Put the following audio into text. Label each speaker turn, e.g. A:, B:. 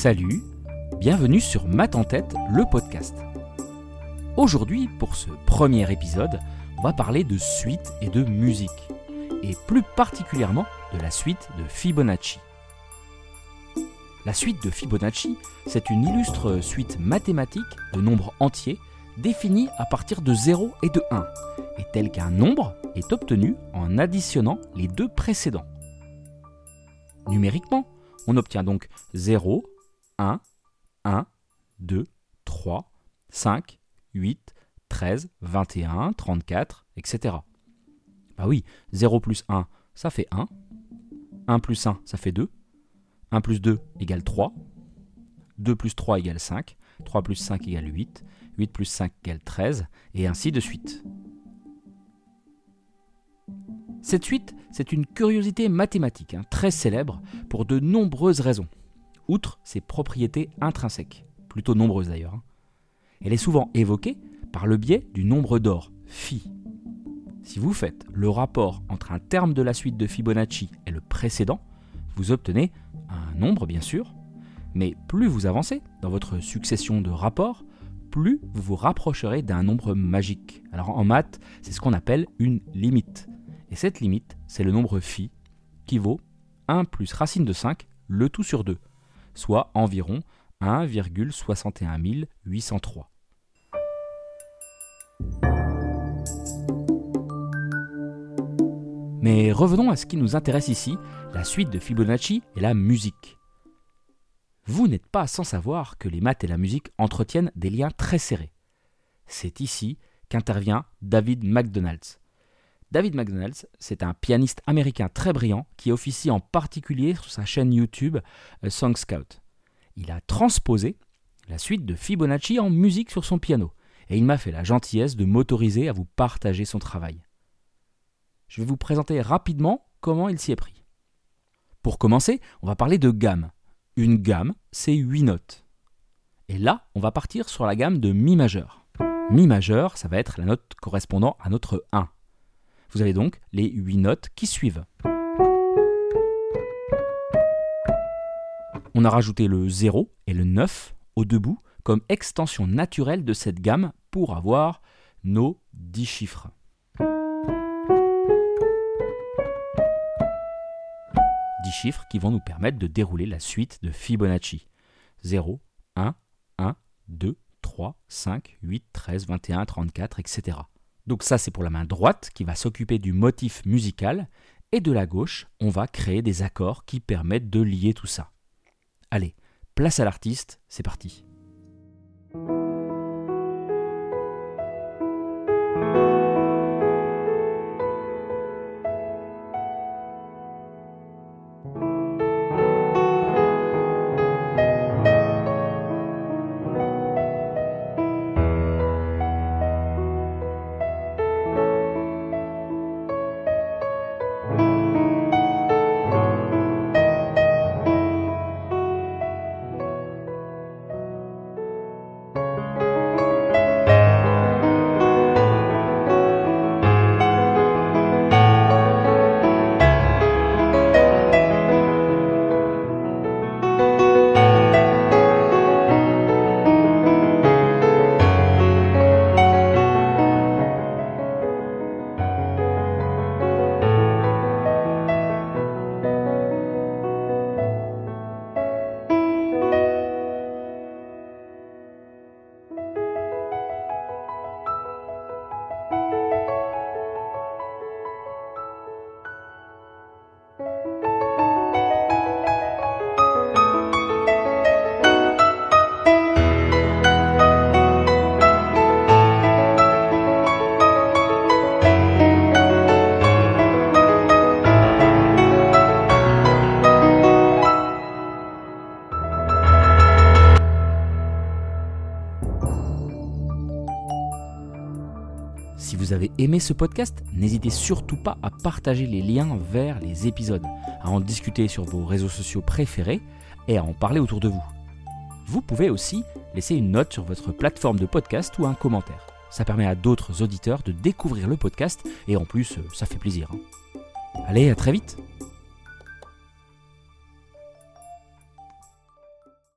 A: Salut, bienvenue sur Math en tête, le podcast. Aujourd'hui, pour ce premier épisode, on va parler de suite et de musique, et plus particulièrement de la suite de Fibonacci. La suite de Fibonacci, c'est une illustre suite mathématique de nombres entiers définis à partir de 0 et de 1, et tel qu'un nombre est obtenu en additionnant les deux précédents. Numériquement, on obtient donc 0, 1, 1, 2, 3, 5, 8, 13, 21, 34, etc. Bah oui, 0 plus 1, ça fait 1. 1 plus 1, ça fait 2. 1 plus 2 égale 3. 2 plus 3 égale 5. 3 plus 5 égale 8. 8 plus 5 égale 13. Et ainsi de suite. Cette suite, c'est une curiosité mathématique hein, très célèbre pour de nombreuses raisons, outre ses propriétés intrinsèques, plutôt nombreuses d'ailleurs. Hein. Elle est souvent évoquée par le biais du nombre d'or, phi. Si vous faites le rapport entre un terme de la suite de Fibonacci et le précédent, vous obtenez un nombre bien sûr, mais plus vous avancez dans votre succession de rapports, plus vous vous rapprocherez d'un nombre magique. Alors en maths, c'est ce qu'on appelle une limite. Et cette limite, c'est le nombre phi, qui vaut 1 plus racine de 5, le tout sur 2, soit environ 1,61 803. Mais revenons à ce qui nous intéresse ici, la suite de Fibonacci et la musique. Vous n'êtes pas sans savoir que les maths et la musique entretiennent des liens très serrés. C'est ici qu'intervient David McDonald's. David McDonald's, c'est un pianiste américain très brillant qui officie en particulier sur sa chaîne YouTube euh, Song Scout. Il a transposé la suite de Fibonacci en musique sur son piano et il m'a fait la gentillesse de m'autoriser à vous partager son travail. Je vais vous présenter rapidement comment il s'y est pris. Pour commencer, on va parler de gamme. Une gamme, c'est 8 notes. Et là, on va partir sur la gamme de Mi majeur. Mi majeur, ça va être la note correspondant à notre 1. Vous avez donc les 8 notes qui suivent. On a rajouté le 0 et le 9 au debout comme extension naturelle de cette gamme pour avoir nos 10 chiffres. 10 chiffres qui vont nous permettre de dérouler la suite de Fibonacci. 0, 1, 1, 2, 3, 5, 8, 13, 21, 34, etc. Donc ça, c'est pour la main droite qui va s'occuper du motif musical. Et de la gauche, on va créer des accords qui permettent de lier tout ça. Allez, place à l'artiste, c'est parti. Si vous avez aimé ce podcast, n'hésitez surtout pas à partager les liens vers les épisodes, à en discuter sur vos réseaux sociaux préférés et à en parler autour de vous. Vous pouvez aussi laisser une note sur votre plateforme de podcast ou un commentaire. Ça permet à d'autres auditeurs de découvrir le podcast et en plus, ça fait plaisir. Hein. Allez, à très vite